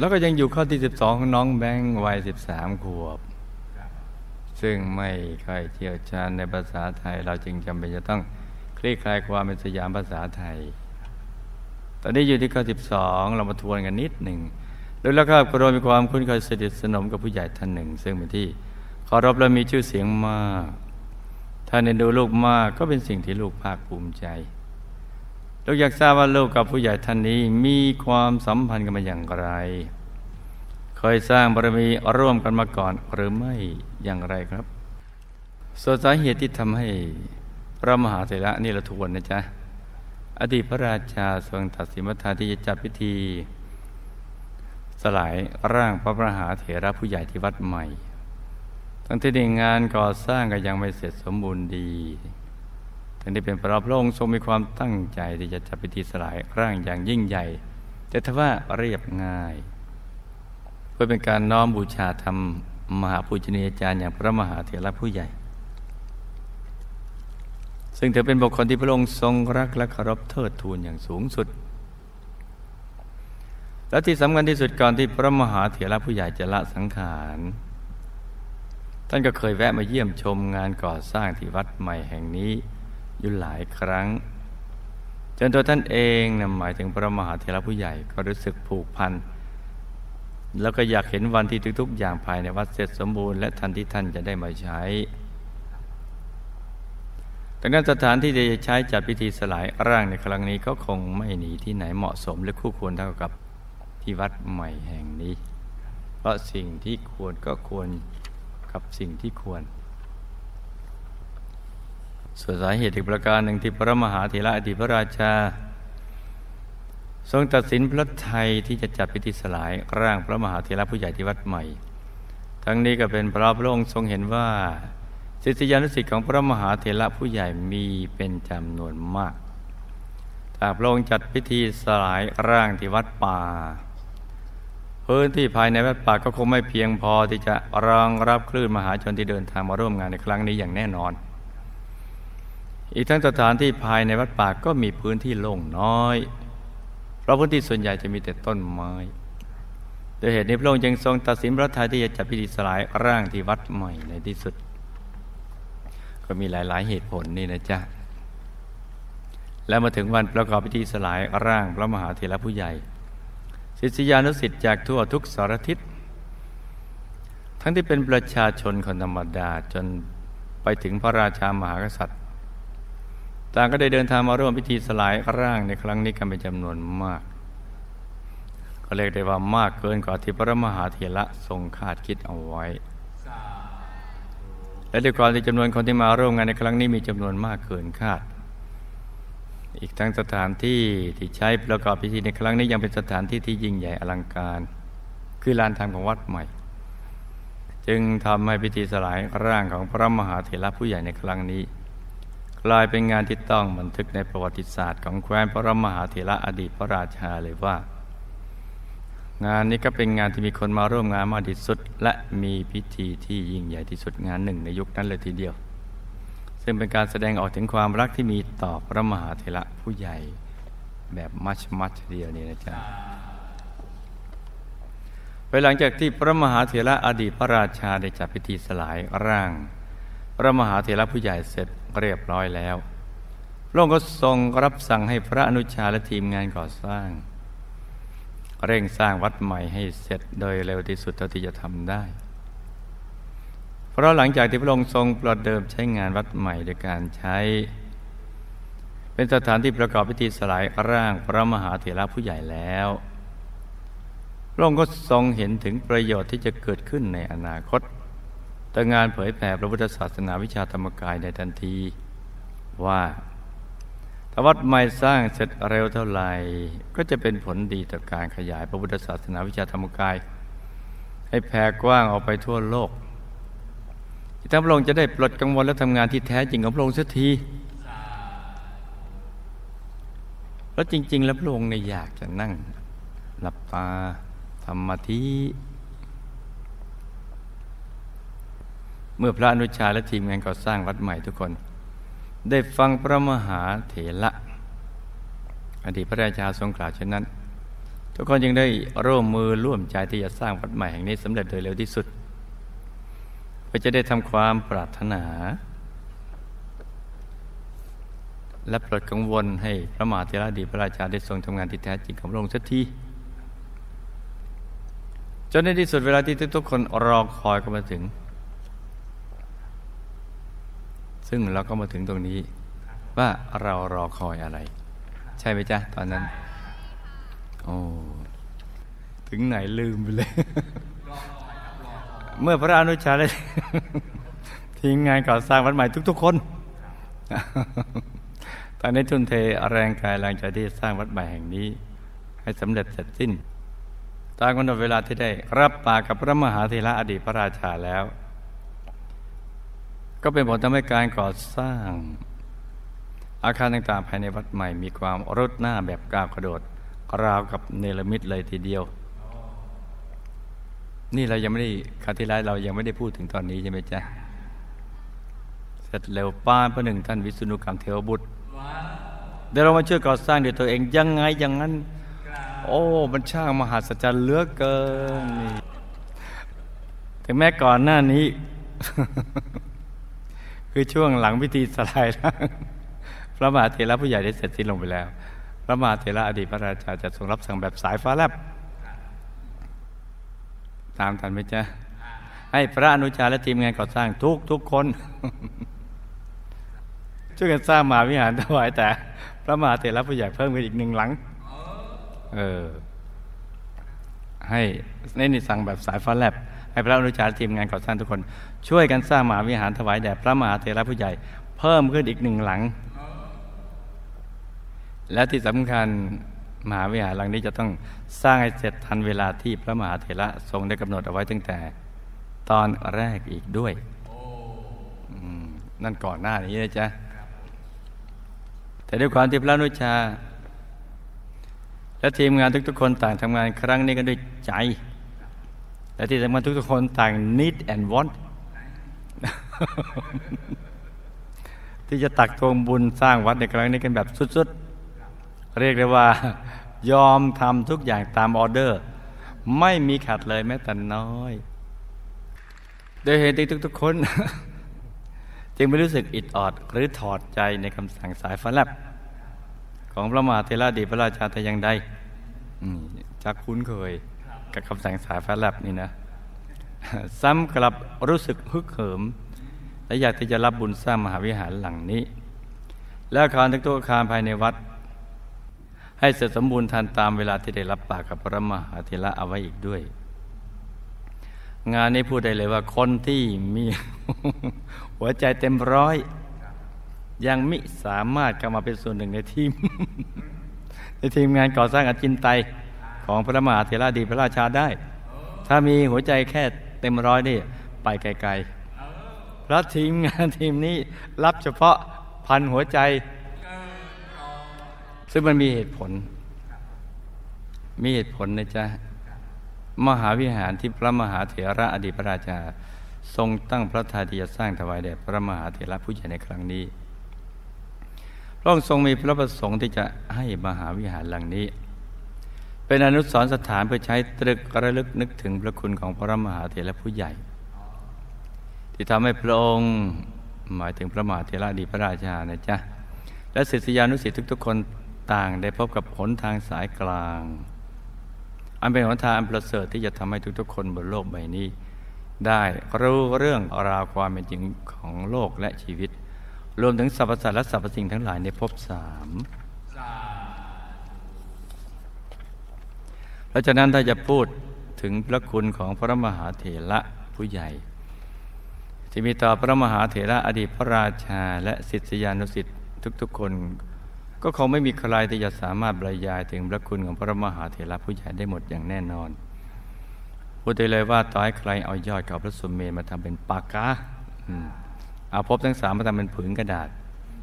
แล้วก็ยังอยู่ข้อที่ 12 ของน้องแบงค์วัย 13 ขวบ ซึ่งไม่ค่อยเชี่ยวชาญในภาษาไทย เราจึงจำเป็นจะต้องคลี่คลายความเป็นสยามภาษาไทย ตอนนี้อยู่ที่ข้อ 12 เรามาทวนกันนิดหนึ่งดยแล้วก็กรมีความคุ้นเคยสนิทสนมกับผู้ใหญ่ท่านหนึ่ง ซึ่งเป็นที่เคารพและมีชื่อเสียงมาก ท่านเอ็นดูลูกมากก็เป็นสิ่งที่ลูกภาคภูมิใจ ลูกอยากทราบว่าลูกกับผู้ใหญ่ท่านนี้มีความสัมพันธ์กันมาอย่างไร เคยสร้างบารมีร่วมกันมาก่อนหรือไม่อย่างไรครับส่วนสาเหตุที่ทำให้พระมหาเถระนี่ละทวนนะจ๊ะ อดีตพระราชาทรงตัดสินมาที่จะจัดพิธี สลายร่างพระมหาเถระผู้ใหญ่ที่วัดใหม่ ทั้งที่งานก่อสร้างก็ยังไม่เสร็จสมบูรณ์ดี ทั้งที่เป็นพระพระองค์ทรงมีความตั้งใจที่จะจัดพิธีสลายร่างอย่างยิ่งใหญ่ แต่ทว่าเรียบง่าย เพื่อเป็นการน้อมบูชาธรรมมหาปูชนียาจารย์อย่างพระมหาเถระผู้ใหญ่ ซึ่งเธอเป็นบุคคลที่พระองค์ทรงรักและเคารพเทิดทูนอย่างสูงสุด และที่สำคัญที่สุดก่อนที่พระมหาเถระผู้ใหญ่จะละสังขารท่านก็เคยแวะมาเยี่ยมชมงานก่อสร้างที่วัดใหม่แห่งนี้ อยู่หลายครั้ง จนตัวท่านเองนะหมายถึงพระมหาเถระผู้ใหญ่ก็รู้สึกผูกพัน แล้วก็อยากเห็นวันที่ทุก ๆ อย่างภายในวัดเสร็จสมบูรณ์และทันที่ท่านจะได้มาใช้ดังนั้นสถานที่จะใช้จัดพิธีสลายร่างในครั้งนี้ก็คงไม่หนีที่ไหนเหมาะสมและคู่ควรเท่ากับที่วัดใหม่แห่งนี้ เพราะสิ่งที่ควรก็ควรกับสิ่งที่ควร ส่วนสาเหตุอีกประการหนึ่งที่พระมหาเถระอดีตพระราชา ทรงตัดสินพระไทยที่จะจัดพิธีสลายร่างพระมหาเถระผู้ใหญ่ที่วัดใหม่ ทั้งนี้ก็เป็นเพราะพระองค์ทรงเห็นว่าศิษยานุสิษย์ของพระมหาเถระผู้ใหญ่มีเป็นจำนวนมากถ้าพระองค์จัดพิธีสลายร่างที่วัดป่าพื้นที่ภายในวัดป่าก็คงไม่เพียงพอที่จะรองรับคลื่นมหาชนที่เดินทางมาร่วมงานในครั้งนี้อย่างแน่นอน อีกทั้งสถานที่ภายในวัดป่าก็มีพื้นที่โล่งน้อย เพราะพื้นที่ส่วนใหญ่จะมีแต่ต้นไม้ โดยเหตุนี้พระองค์จึงทรงตัดสินพระทัยที่จะจัดพิธีสลายร่างที่วัดใหม่ในที่สุด ก็มีหลาย ๆ เหตุผลนี่นะจ๊ะ แล้วมาถึงวันประกอบพิธีสลายร่างพระมหาเถระผู้ใหญ่ศิษยานุสิษย์จากทั่วทุกสารทิศทั้งที่เป็นประชาชนคนธรรมดาจนไปถึงพระราชามหากษัตริย์ ต่างก็ได้เดินทางมาร่วมพิธีสลายร่างในครั้งนี้กันเป็นจำนวนมาก ก็เรียกได้ว่ามากเกินกว่าที่พระมหาเถระทรงคาดคิดเอาไว้ และด้วยความที่จำนวนคนที่มาร่วมงานในครั้งนี้มีจำนวนมากเกินคาด อีกทั้งสถานที่ที่ใช้ประกอบพิธีในครั้งนี้ยังเป็นสถานที่ที่ยิ่งใหญ่อลังการ คือลานธรรมของวัดใหม่ จึงทำให้พิธีสลายร่างของพระมหาเถระผู้ใหญ่ในครั้งนี้ กลายเป็นงานที่ต้องบันทึกในประวัติศาสตร์ของแคว้นพระมหาเถระอดีตพระราชาเลยว่า งานนี้ก็เป็นงานที่มีคนมาร่วมงานมากที่สุด และมีพิธีที่ยิ่งใหญ่ที่สุดงานหนึ่งในยุคนั้นเลยทีเดียว ซึ่งเป็นการแสดงออกถึงความรักที่มีต่อพระมหาเถระผู้ใหญ่แบบมัชมัชเดียวนี่นะจ๊ะไปหลังจากที่พระมหาเถระอดีตพระราชาได้จัดพิธีสลายร่าง พระมหาเถระผู้ใหญ่เสร็จ เรียบร้อยแล้วพระองค์ก็ทรงรับสั่งให้พระอนุชาและทีมงานก่อสร้าง เร่งสร้างวัดใหม่ให้เสร็จโดยเร็วที่สุดเท่าที่จะทำได้ เพราะหลังจากที่พระองค์ทรงปลดเดิมใช้งานวัดใหม่โดยการใช้ เป็นสถานที่ประกอบพิธีสลายร่างพระมหาเถระผู้ใหญ่แล้วพระองค์ก็ทรงเห็นถึงประโยชน์ที่จะเกิดขึ้นในอนาคต แต่งานเผยแผ่พระพุทธศาสนาวิชาธรรมกายในทันทีว่าถ้าวัดใหม่สร้างเสร็จเร็วเท่าไหร่ ก็จะเป็นผลดีต่อการขยายพระพุทธศาสนาวิชาธรรมกาย ให้แผ่กว้างออกไปทั่วโลกที่ท่านพระองค์จะได้ปลดกังวลและทำงานที่แท้จริงของพระองค์สักทีแล้วจริง ๆ แล้วพระองค์เนี่ยอยากจะนั่งหลับตาทำมาที เมื่อพระอนุชาและทีมงานก่อสร้างวัดใหม่ทุกคน ได้ฟังพระมหาเถระอดีตพระราชาทรงกล่าวเช่นนั้น ทุกคนยังได้ร่วมมือร่วมใจที่จะสร้างวัดใหม่แห่งนี้สำเร็จโดยเร็วที่สุดเพื่อจะได้ทำความปรารถนา และปลดกังวลให้พระมหาเถระดีพระราชาได้ทรงทำงานที่แท้จริงของพระองค์สักทีจนในที่สุดเวลาที่ทุกคนรอคอยก็มาถึง ซึ่งเราก็มาถึงตรงนี้ ว่าเรารอคอยอะไร ใช่ไหมจ๊ะ ตอนนั้น โอ้ถึงไหนลืมไปเลย เมื่อพระอนุชาได้ทีมงานก่อสร้างวัดใหม่ทุก ๆ คน ตอนนี้ทุนเทแรงกายแรงใจที่สร้างวัดใหม่แห่งนี้ ให้สำเร็จเสร็จสิ้นตามกำหนดเวลาที่ได้รับปากกับพระมหาเถระอดีตพระราชาแล้ว ก็เป็นผลทำให้การก่อสร้าง อาคารต่างๆภายในวัดใหม่มีความรุดหน้าแบบก้าวกระโดดราวกับเนรมิตเลยทีเดียว นี่เรายังไม่ได้คาที่ไรเรายังไม่ได้พูดถึงตอนนี้ใช่ไหมจ๊ะเสร็จเร็วป้านพระหนึ่งท่านวิษณุกรรมเทวบุตรเดี๋ยวเรามาช่วยก่อสร้างด้วยตัวเองยังไงอย่างนั้น โอ้มันช่างมหัศจรรย์เหลือเกินนี่ถึงแม้ก่อนหน้านี้ คือช่วงหลังพิธีสลายแล้วพระมหาเถระผู้ใหญ่ได้เสร็จสิ้นลงไปแล้ว พระมหาเถระอดีตพระราชาจะทรงรับสั่งแบบสายฟ้าแลบตามทันไหมจ๊ะให้พระอนุชาและทีมงานก่อสร้างทุกทุกคนช่วยกันสร้างมหาวิหารถวายแต่ พระมหาเถระผู้ใหญ่เพิ่มขึ้นอีกหนึ่งหลัง เออ ให้ในนิสังแบบสายฟ้าแลบ ให้พระอนุชาทีมงานก่อสร้างทุกคน ช่วยกันสร้างมหาวิหารถวายแด่พระมหาเถระผู้ใหญ่ เพิ่มขึ้นอีกหนึ่งหลัง และที่สำคัญมหาวิหารหลังนี้จะต้องสร้างให้เสร็จทันเวลาที่พระมหาเถระทรงได้กำหนดเอาไว้ตั้งแต่ ตอนแรกอีกด้วยนั่นก่อนหน้านี้นะจ๊ะแต่ด้วยความที่พระอนุชา และทีมงานทุกๆคนต่างทำงานครั้งนี้กันด้วยใจ และที่สำคัญทุกๆคนต่าง need and want ที่จะตักทวงบุญสร้างวัดในครั้งนี้กันแบบสุดๆ เรียกได้ว่า ยอมทำทุกอย่างตามออเดอร์ ไม่มีขัดเลยแม้แต่น้อย โดยเหตุที่ทุกๆคน จึงไม่รู้สึกอิดออด หรือถอดใจในคำสั่งสายฟ้าแลบของพระมหาเทราดีพระราชาแต่ยังใดจักคุ้นเคย กับคำสั่งสายฟ้าแลบนี่นะ ซ้ำกลับรู้สึกฮึกเหิม และอยากที่จะรับบุญสร้างมหาวิหารหลังนี้ และอาคารทุกตัวอาคารภายในวัด ให้เสร็จสมบูรณ์ทันตามเวลาที่ได้รับปากกับพระมหาเทระเอาไว้อีกด้วย งานนี้พูดได้เลยว่าคนที่มีหัวใจเต็มร้อยยังมิสามารถเข้ามาเป็นส่วนหนึ่งในทีม ในทีมงานก่อสร้างอจินไตย ของพระมหาเถระดีพระราชาได้ ถ้ามีหัวใจแค่เต็มร้อยนี่ไปไกลๆ พระทีมงานทีมนี้รับเฉพาะพันหัวใจ ซึ่งมันมีเหตุผล มีเหตุผลนะจ๊ะ มหาวิหารที่พระมหาเถระอดีตพระราชา ทรงตั้งพระทาที่จะสร้างถวายแด่พระมหาเถระผู้ใหญ่ในครั้งนี้พระองค์ทรงมีพระประสงค์ที่จะให้มหาวิหารหลังนี้ เป็นอนุสรณ์สถานเพื่อใช้ตรึกระลึกนึกถึงพระคุณของพระมหาเถระผู้ใหญ่ ที่ทำให้พระองค์หมายถึงพระมหาเถระดีพระราชานะจ๊ะและศิษยานุศิษย์ทุกๆคนต่างได้พบกับหนทางสายกลาง อันเป็นหนทางอันประเสริฐที่จะทำให้ทุกๆ คนบนโลกใบนี้ ได้รู้เรื่องราวความเป็นจริงของโลกและชีวิต รวมถึงสรรพสัตว์และสรรพสิ่งทั้งหลายในภพสาม เพราะฉะนั้นถ้าจะพูดถึงพระคุณของพระมหาเถระผู้ใหญ่ ที่มีต่อพระมหาเถระอดีตพระราชาและศิษยานุศิษย์ทุกๆคน ก็คงไม่มีใครที่จะสามารถบรรยายถึงพระคุณของพระมหาเถระผู้ใหญ่ได้หมดอย่างแน่นอน พูดได้เลยว่าต่อให้ใครเอายอดกับพระสุเมนมาทำเป็นปากกาเอาพบทั้งสามมาทำเป็นผืนกระดาษ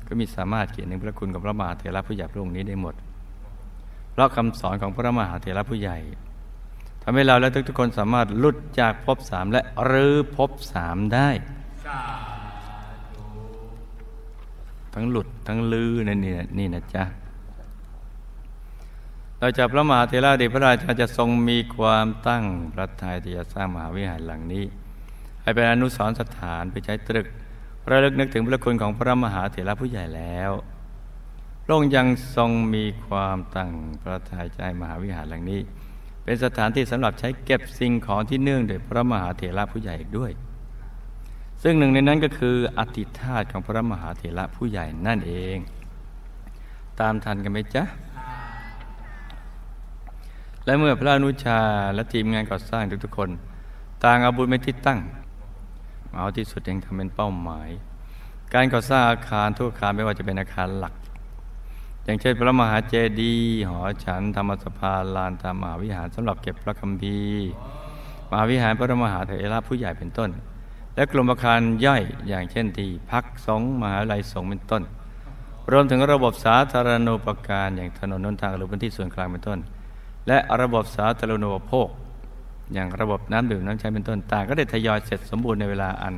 ก็มีสามารถเขียนถึงพระคุณของพระมหาเถระผู้ใหญ่พระองค์นี้ได้หมด เพราะคำสอนของพระมหาเถระผู้ใหญ่ทำให้เราและทุกๆคนสามารถหลุดจากภพสามและรื้อภพสามได้ ทั้งหลุดทั้งลื้อนั่นนี่นี่นะจ๊ะเราจากพระมหาเถระเดชพระราชาจะทรงมีความตั้งพระทัยที่จะสร้างมหาวิหารหลังนี้ ให้เป็นอนุสรณ์สถานไปใช้ตรึกระลึกนึกถึงพระคุณของพระมหาเถระผู้ใหญ่แล้ว พระองค์ยังทรงมีความตั้งพระทัยใจมหาวิหารหลังนี้ เป็นสถานที่สำหรับใช้เก็บสิ่งของที่เนื่องโดยพระมหาเถระผู้ใหญ่ด้วย ซึ่งหนึ่งในนั้นก็คืออธิธาตของพระมหาเถระผู้ใหญ่นั่นเอง ตามทันกันไหมจ๊ะและเมื่อพระอนุชาและทีมงานก่อสร้างทุกๆคน ต่างเอาบุญเป็นที่ตั้งเอาที่สุดเองทำเป็นเป้าหมาย การก่อสร้างอาคารทุกอาคารไม่ว่าจะเป็นอาคารหลัก อย่างเช่นพระมหาเจดีย์หอฉันธรรมสภาลานตามหาวิหารสำหรับเก็บพระคัมภีร์มหาวิหารพระมหาเถระผู้ใหญ่เป็นต้น และกลุ่มอาคารย่อยอย่างเช่นที่พักสงมหาลัยสงเป็นต้น รวมถึงระบบสาธารณูปการอย่างถนนนนทางหรือพื้นที่ส่วนกลางเป็นต้น และระบบสาธารณูปโภค อย่างระบบน้ำดื่มน้ำใช้เป็นต้นต่างก็ได้ทยอยเสร็จสมบูรณ์ในเวลาอัน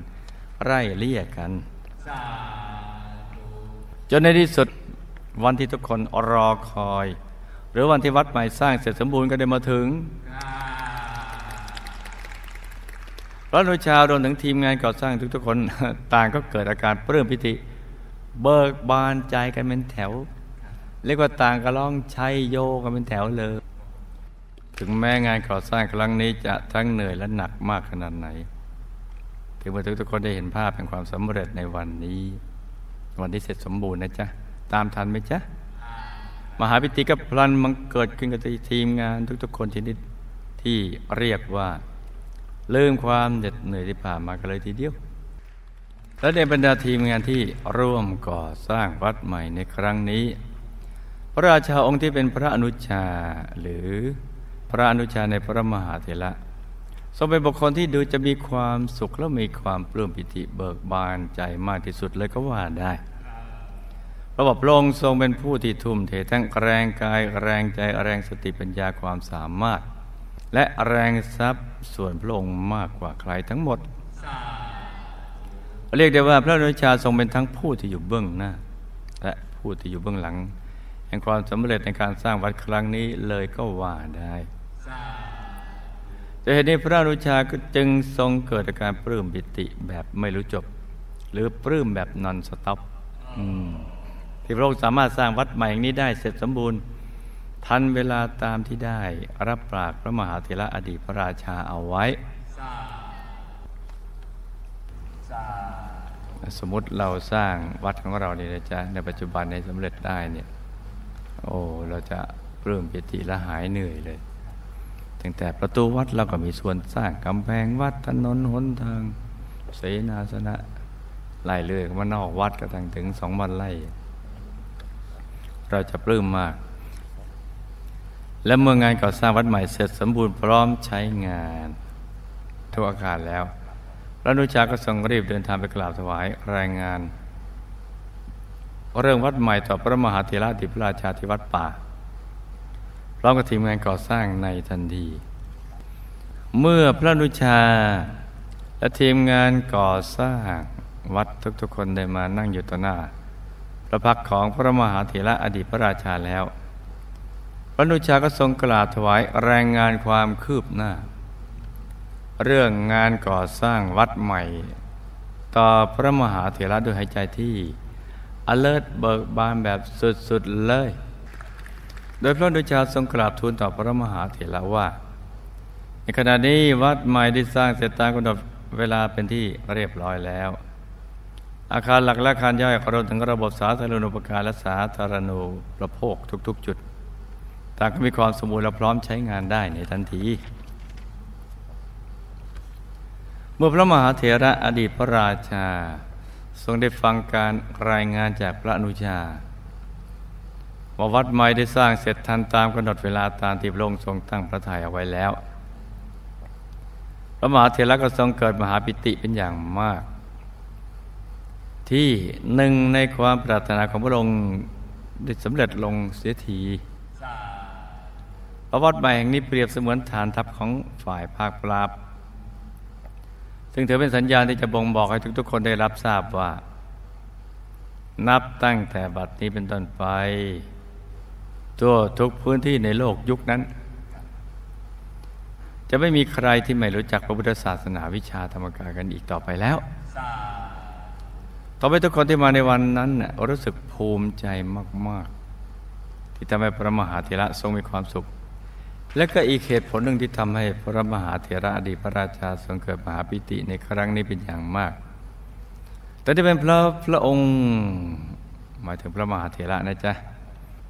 ไร่เลี่ยกันจนในที่สุด วันที่ทุกคนรอคอย หรือวันที่วัดใหม่สร้างเสร็จสมบูรณ์ก็ได้มาถึงพระนุชาวรวมถึงทีมงานก่อสร้างทุกๆคนต่างก็เกิดอาการเปลื้มพิธีเบิกบานใจกันเป็นแถว เรียกว่าต่างก็ร้องชัยโยกันเป็นแถวเลย ถึงแม้งานก่อสร้างครั้งนี้จะทั้งเหนื่อยและหนักมากขนาดไหน ถึงมาทุกทุกคนได้เห็นภาพแห่งความสำเร็จในวันนี้ วันที่เสร็จสมบูรณ์นะจ๊ะ ตามทันไหมจ๊ะ มหาพิธีก็พลันมันเกิดขึ้นกับทีมงานทุกๆคนที่นิดที่เรียกว่า ลืมความเหน็ดเหนื่อยที่ผ่านมากันเลยทีเดียว และในบรรดาทีมงานที่ร่วมก่อสร้างวัดใหม่ในครั้งนี้ พระราชาองค์ที่เป็นพระอนุชาหรือพระอนุชาในพระมหาเถระทรงเป็นบุคคลที่ดูจะมีความสุขและมีความปลื้มปิติเบิกบานใจมากที่สุดเลยก็ว่าได้ ระบบลงทรงเป็นผู้ที่ทุ่มเททั้งแรงกายแรงใจแรงสติปัญญาความสามารถ และแรงทรัพย์ส่วนพระองค์มากกว่าใครทั้งหมด เรียกได้ว่าพระนุชาทรงเป็นทั้งผู้ที่อยู่เบื้องหน้า และผู้ที่อยู่เบื้องหลัง แห่งความสำเร็จในการสร้างวัดครั้งนี้เลยก็ว่าได้จะเห็นนี้พระนุชาก็จึงทรงเกิดอาการปลื้มปิติแบบไม่รู้จบ หรือปลื้มแบบนอนสต็อป ที่พระองค์สามารถสร้างวัดใหม่นี้ได้เสร็จสมบูรณ์ ทันเวลาตามที่ได้รับปากพระมหาเถระอดีตพระราชาเอาไว้ สมมติเราสร้างวัดของเราเนี่ยนะจ๊ะในปัจจุบันในสำเร็จได้เนี่ยโอ้เราจะปลื้มปิติและหายเหนื่อยเลยตั้งแต่ประตูวัดเราก็มีส่วนสร้างกำแพงวัดถนนหนทางเสนาสนะไล่เลื่อยมานอกวัดกระทั่งถึงสองวันไล่ เราจะปลื้มมาก และเมื่องานก่อสร้างวัดใหม่เสร็จสมบูรณ์พร้อมใช้งานทุกอาคารแล้วพระนุชาก็ทรงรีบเดินทางไปกราบถวายรายงาน เรื่องวัดใหม่ต่อพระมหาเถระธิพราชาที่วัดป่าพร้อมกับทีมงานก่อสร้างในทันทีเมื่อพระนุชา และทีมงานก่อสร้างวัดทุกๆคนได้มานั่งอยู่ต่อหน้า พระพักของพระมหาเถระอดีตพระราชาแล้ว พระนุชาก็ทรงกราบถวายแรงงานความคืบหน้า เรื่องงานก่อสร้างวัดใหม่ ต่อพระมหาเถระด้วยหายใจที่อเลิศเบิกบานแบบสุดๆเลย โดยพระดุชาทรงกราบทูลต่อพระมหาเถระว่า ในขณะนี้วัดใหม่ได้สร้างเสร็จตามกำหนดเวลาเป็นที่เรียบร้อยแล้ว อาคารหลักและอาคารย่อยรวมถึงระบบสาธารณูปการและสาธารณูประโภคทุก ๆ จุดต่างก็มีความสมบูรณ์และพร้อมใช้งานได้ในทันที เมื่อพระมหาเถระอดีตพระราชา ทรงได้ฟังการรายงานจากพระอนุชาว่าวัดใหม่ได้สร้างเสร็จทันตามกำหนดเวลาตามที่พระองค์ทรงตั้งพระทัยเอาไว้แล้ว พระมหาเถระก็ทรงเกิดมหาปิติเป็นอย่างมาก ที่หนึ่งในความปรารถนาของพระองค์ได้สำเร็จลงเสียทีพระวัดใหม่แห่งนี้เปรียบเสมือนฐานทัพของฝ่ายภาคปราบ ซึ่งถือเป็นสัญญาณที่จะบ่งบอกให้ทุกๆ คนได้รับทราบว่า นับตั้งแต่บัดนี้เป็นต้นไป ทั่วทุกพื้นที่ในโลกยุคนั้น จะไม่มีใครที่ไม่รู้จักพระพุทธศาสนาวิชาธรรมกายกันอีกต่อไปแล้ว ต่อไปทุกคนที่มาในวันนั้นรู้สึกภูมิใจมาก ๆ ที่ทำให้พระมหาเถระทรงมีความสุข และก็อีกเหตุผลหนึ่งที่ทำให้พระมหาเถระอดีตพระราชาทรงเกิดมหาปิติในครั้งนี้เป็นอย่างมาก แต่ที่เป็นพระพระองค์ หมายถึงพระมหาเถระนะจ๊ะ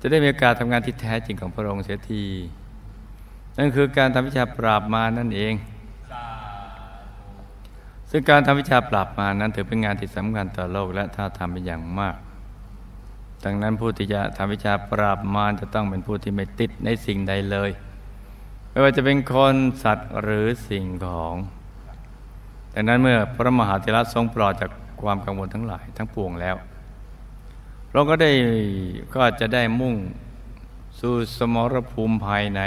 จะได้มีโอกาสทำงานที่แท้จริงของพระองค์เสียทีนั่นคือการทำวิชาปราบมานั่นเอง ซึ่งการทำวิชาปราบมานั้นถือเป็นงานที่สำคัญต่อโลกและท้าทำเป็นอย่างมาก ดังนั้นผู้ที่จะทำวิชาปราบมารจะต้องเป็นผู้ที่ไม่ติดในสิ่งใดเลย ไม่ว่าจะเป็นคนสัตว์หรือสิ่งของดังนั้นเมื่อพระมหาเถระทรงปลอดจากความกังวลทั้งหลายทั้งปวงแล้ว เราก็ได้ก็จะได้มุ่งสู่สมรภูมิภายใน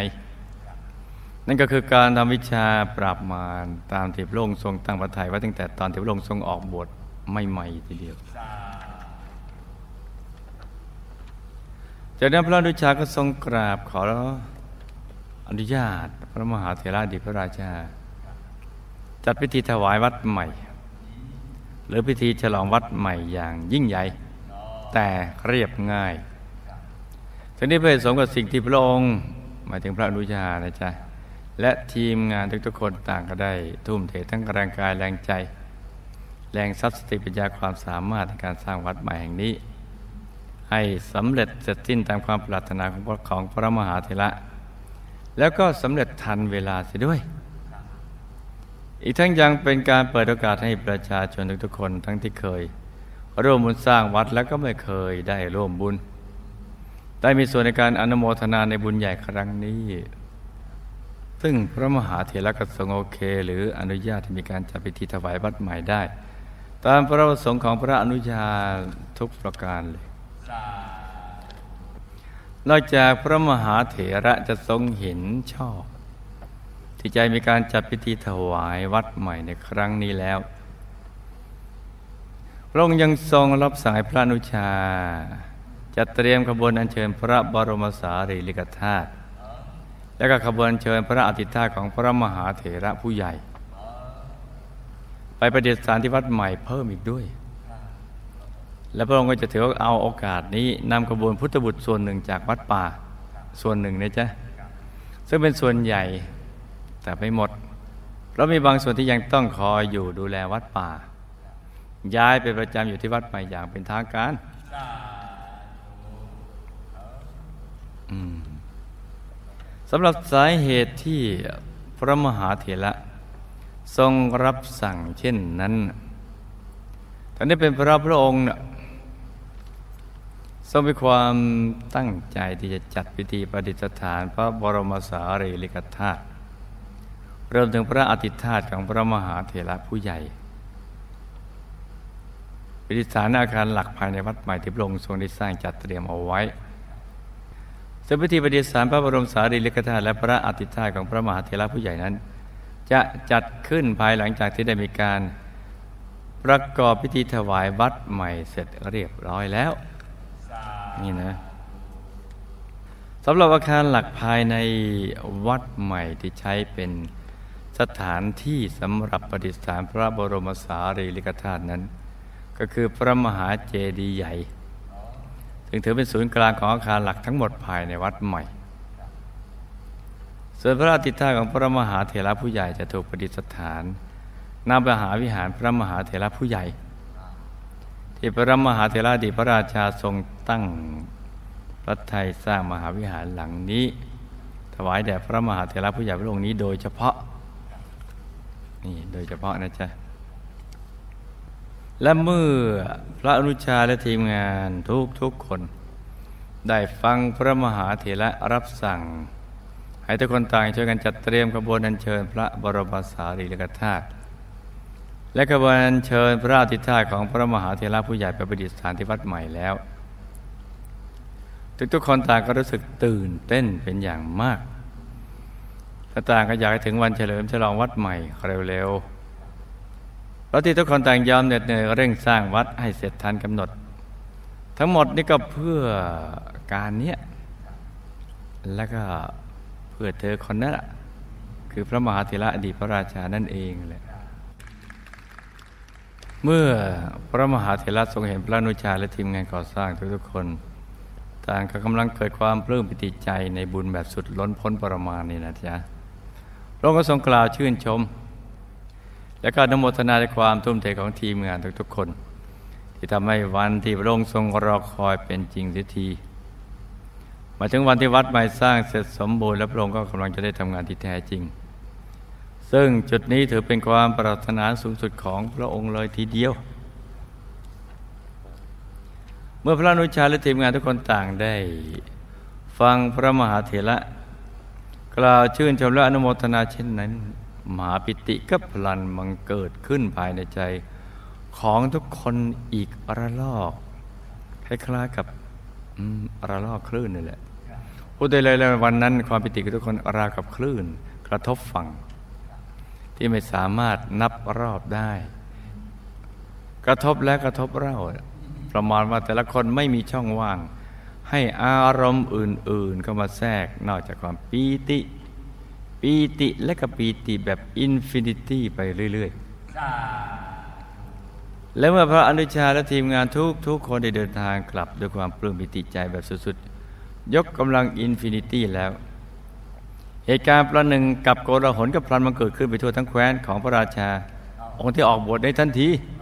นั่นก็คือการทำวิชาปราบมารตามที่พระองค์ทรงตั้งพระทัยไว้ตั้งแต่ตอนที่พระองค์ทรงออกบวชใหม่ทีเดียว จากนั้นพระนุชาก็ทรงกราบขออนุญาต พระมหาเถระดิพระราชา จัดพิธีถวายวัดใหม่ หรือพิธีฉลองวัดใหม่อย่างยิ่งใหญ่ แต่เรียบง่ายทั้งนี้เพื่อสมกับสิ่งที่พระองค์หมายถึงพระอนุชานะจ๊ะ และทีมงานทุกๆคนต่างก็ได้ทุ่มเททั้งแรงกายแรงใจ แรงทรัพย์สติปัญญาความสามารถในการสร้างวัดใหม่แห่งนี้ ให้สำเร็จเสร็จสิ้นตามความปรารถนาของพระของพระมหาเถระ แล้วก็สำเร็จทันเวลาเสียด้วย อีกทั้งยังเป็นการเปิดโอกาสให้ประชาชนทุกๆคนทั้งที่เคย ร่วมบุญสร้างวัดแล้วก็ไม่เคยได้ร่วมบุญ ได้มีส่วนในการอนุโมทนาในบุญใหญ่ครั้งนี้ ซึ่งพระมหาเถรก็ทรงโอเค หรืออนุญาตที่มีการจัดพิธีถวายวัดใหม่ได้ ตามพระประสงค์ของพระอนุญาทุกประการเลยนอกจากพระมหาเถระจะทรงเห็นชอบ ที่ใจมีการจัดพิธีถวายวัดใหม่ในครั้งนี้แล้วพระองค์ยังทรงรับสายพระอนุชาจะเตรียมขบวนอัญเชิญพระบรมสารีริกธาตุ และก็ขบวนเชิญพระอธิธาของพระมหาเถระผู้ใหญ่ ไปประดิษฐานที่วัดใหม่เพิ่มอีกด้วย และพระองค์ก็จะถือเอาโอกาสนี้นำขบวนพุทธบุตรส่วนหนึ่งจากวัดป่าส่วนหนึ่งนะจ๊ะซึ่งเป็นส่วนใหญ่แต่ไม่หมดเรามีบางส่วนที่ยังต้องคอยอยู่ดูแลวัดป่า ย้ายไปประจำอยู่ที่วัดใหม่อย่างเป็นทางการ สำหรับสาเหตุที่พระมหาเถระทรงรับสั่งเช่นนั้นตอนนี้เป็นพระพระองค์ทรงมีความตั้งใจที่จะจัดพิธีประดิษฐานพระบรมสารีริกธาตุเริ่มถึงพระอธิธาตุของพระมหาเถระผู้ใหญ่ปฏิสานอาคารหลักภายในวัดใหม่ที่พระองค์ทรงได้สร้างจัดเตรียมเอาไว้ ซึ่งพิธีปฏิสานพระบรมสารีริกธาตุและพระอธิธาของพระมหาเถระผู้ใหญ่นั้น จะจัดขึ้นภายหลังจากที่ได้มีการ ประกอบพิธีถวายวัดใหม่เสร็จเรียบร้อยแล้ว นี่นะสำหรับอาคารหลักภายในวัดใหม่ที่ใช้เป็นสถานที่สำหรับประดิษฐานพระบรมสารีริกธาตุนั้น ก็คือพระมหาเจดีย์ใหญ่ ถึงถือเป็นศูนย์กลางของอาคารหลักทั้งหมดภายในวัดใหม่ ส่วนพระอาทิตย์ท่าของพระมหาเถระผู้ใหญ่จะถูกประดิษฐานนำไปหาวิหารพระมหาเถระผู้ใหญ่ ที่พระมหาเถระดีพระราชาทรงตั้งพระไทยสร้างมหาวิหารหลังนี้ ถวายแด่พระมหาเถระผู้ใหญ่พระองค์นี้โดยเฉพาะนี่โดยเฉพาะนะจ๊ะ และเมื่อพระอนุชาและทีมงานทุกทุกคน ได้ฟังพระมหาเถระรับสั่ง ให้ทุกคนต่างช่วยกันจัดเตรียมขบวนอัญเชิญพระบรมสารีริกธาตุและขบวนอัญเชิญพระอธิธาของพระมหาเถระผู้ใหญ่ไปประดิษฐานที่วัดใหม่แล้วทุกทุกคนต่างก็รู้สึกตื่นเต้นเป็นอย่างมากต่างก็อยากถึงวันเฉลิมฉลองวัดใหม่เร็วๆ เราที่ทุกคนต่างยอมเหน็ดเหนื่อยเร่งสร้างวัดให้เสร็จทันกำหนด ทั้งหมดนี่ก็เพื่อการเนี้ยแล้วก็เพื่อเธอคนนั้นคือพระมหาเถระอดีตพระราชานั่นเองแหละเมื่อพระมหาเถระทรงเห็นพระนุชาและทีมงานก่อสร้างทุกๆคน ต่างก็กำลังเกิดความปลื้มปิติใจในบุญแบบสุดล้นพ้นประมาณนี่นะจ๊ะพระองค์ก็ทรงกล่าวชื่นชม และก็นโมทนาในความทุ่มเทของทีมงานทุกๆคน ที่ทำให้วันที่พระองค์ทรงรอคอยเป็นจริงสักทีมาถึงวันที่วัดใหม่สร้างเสร็จสมบูรณ์และพระองค์ก็กำลังจะได้ทำงานที่แท้จริง ซึ่งจุดนี้ถือเป็นความปรารถนาสูงสุดของพระองค์เลยทีเดียว เมื่อพระนุชาและทีมงานทุกคนต่างได้ ฟังพระมหาเถระกล่าวชื่นชมและอนุโมทนาเช่นนั้น มหาปิติก็พลันมังเกิดขึ้นภายในใจ ของทุกคนอีกระลอกคล้ายๆกับอระลอกคลื่นนี่แหละพูดได้เลยเลยวันนั้น ความปิติของทุกคนราวกับคลื่น กระทบฝั่ง ที่ไม่สามารถนับรอบได้ กระทบและกระทบเล่าประมาณว่าแต่ละคนไม่มีช่องว่าง ให้อารมณ์อื่น ๆ เข้ามาแทรกนอกจากความปีติ ปีติและก็ปีติแบบ infinity ไปเรื่อย ๆ และเมื่อพระอนุชาและทีมงานทุกทุกคนได้เดินทางกลับด้วยความปลื้มปิติใจแบบสุดๆ ยกกำลัง infinity แล้ว เหตุการณ์ประหนึ่งกับโกลาหลฉับพลันมันเกิดขึ้นไปทั่วทั้งแคว้นของพระราชา องค์ที่ออกบวชในทันทีอ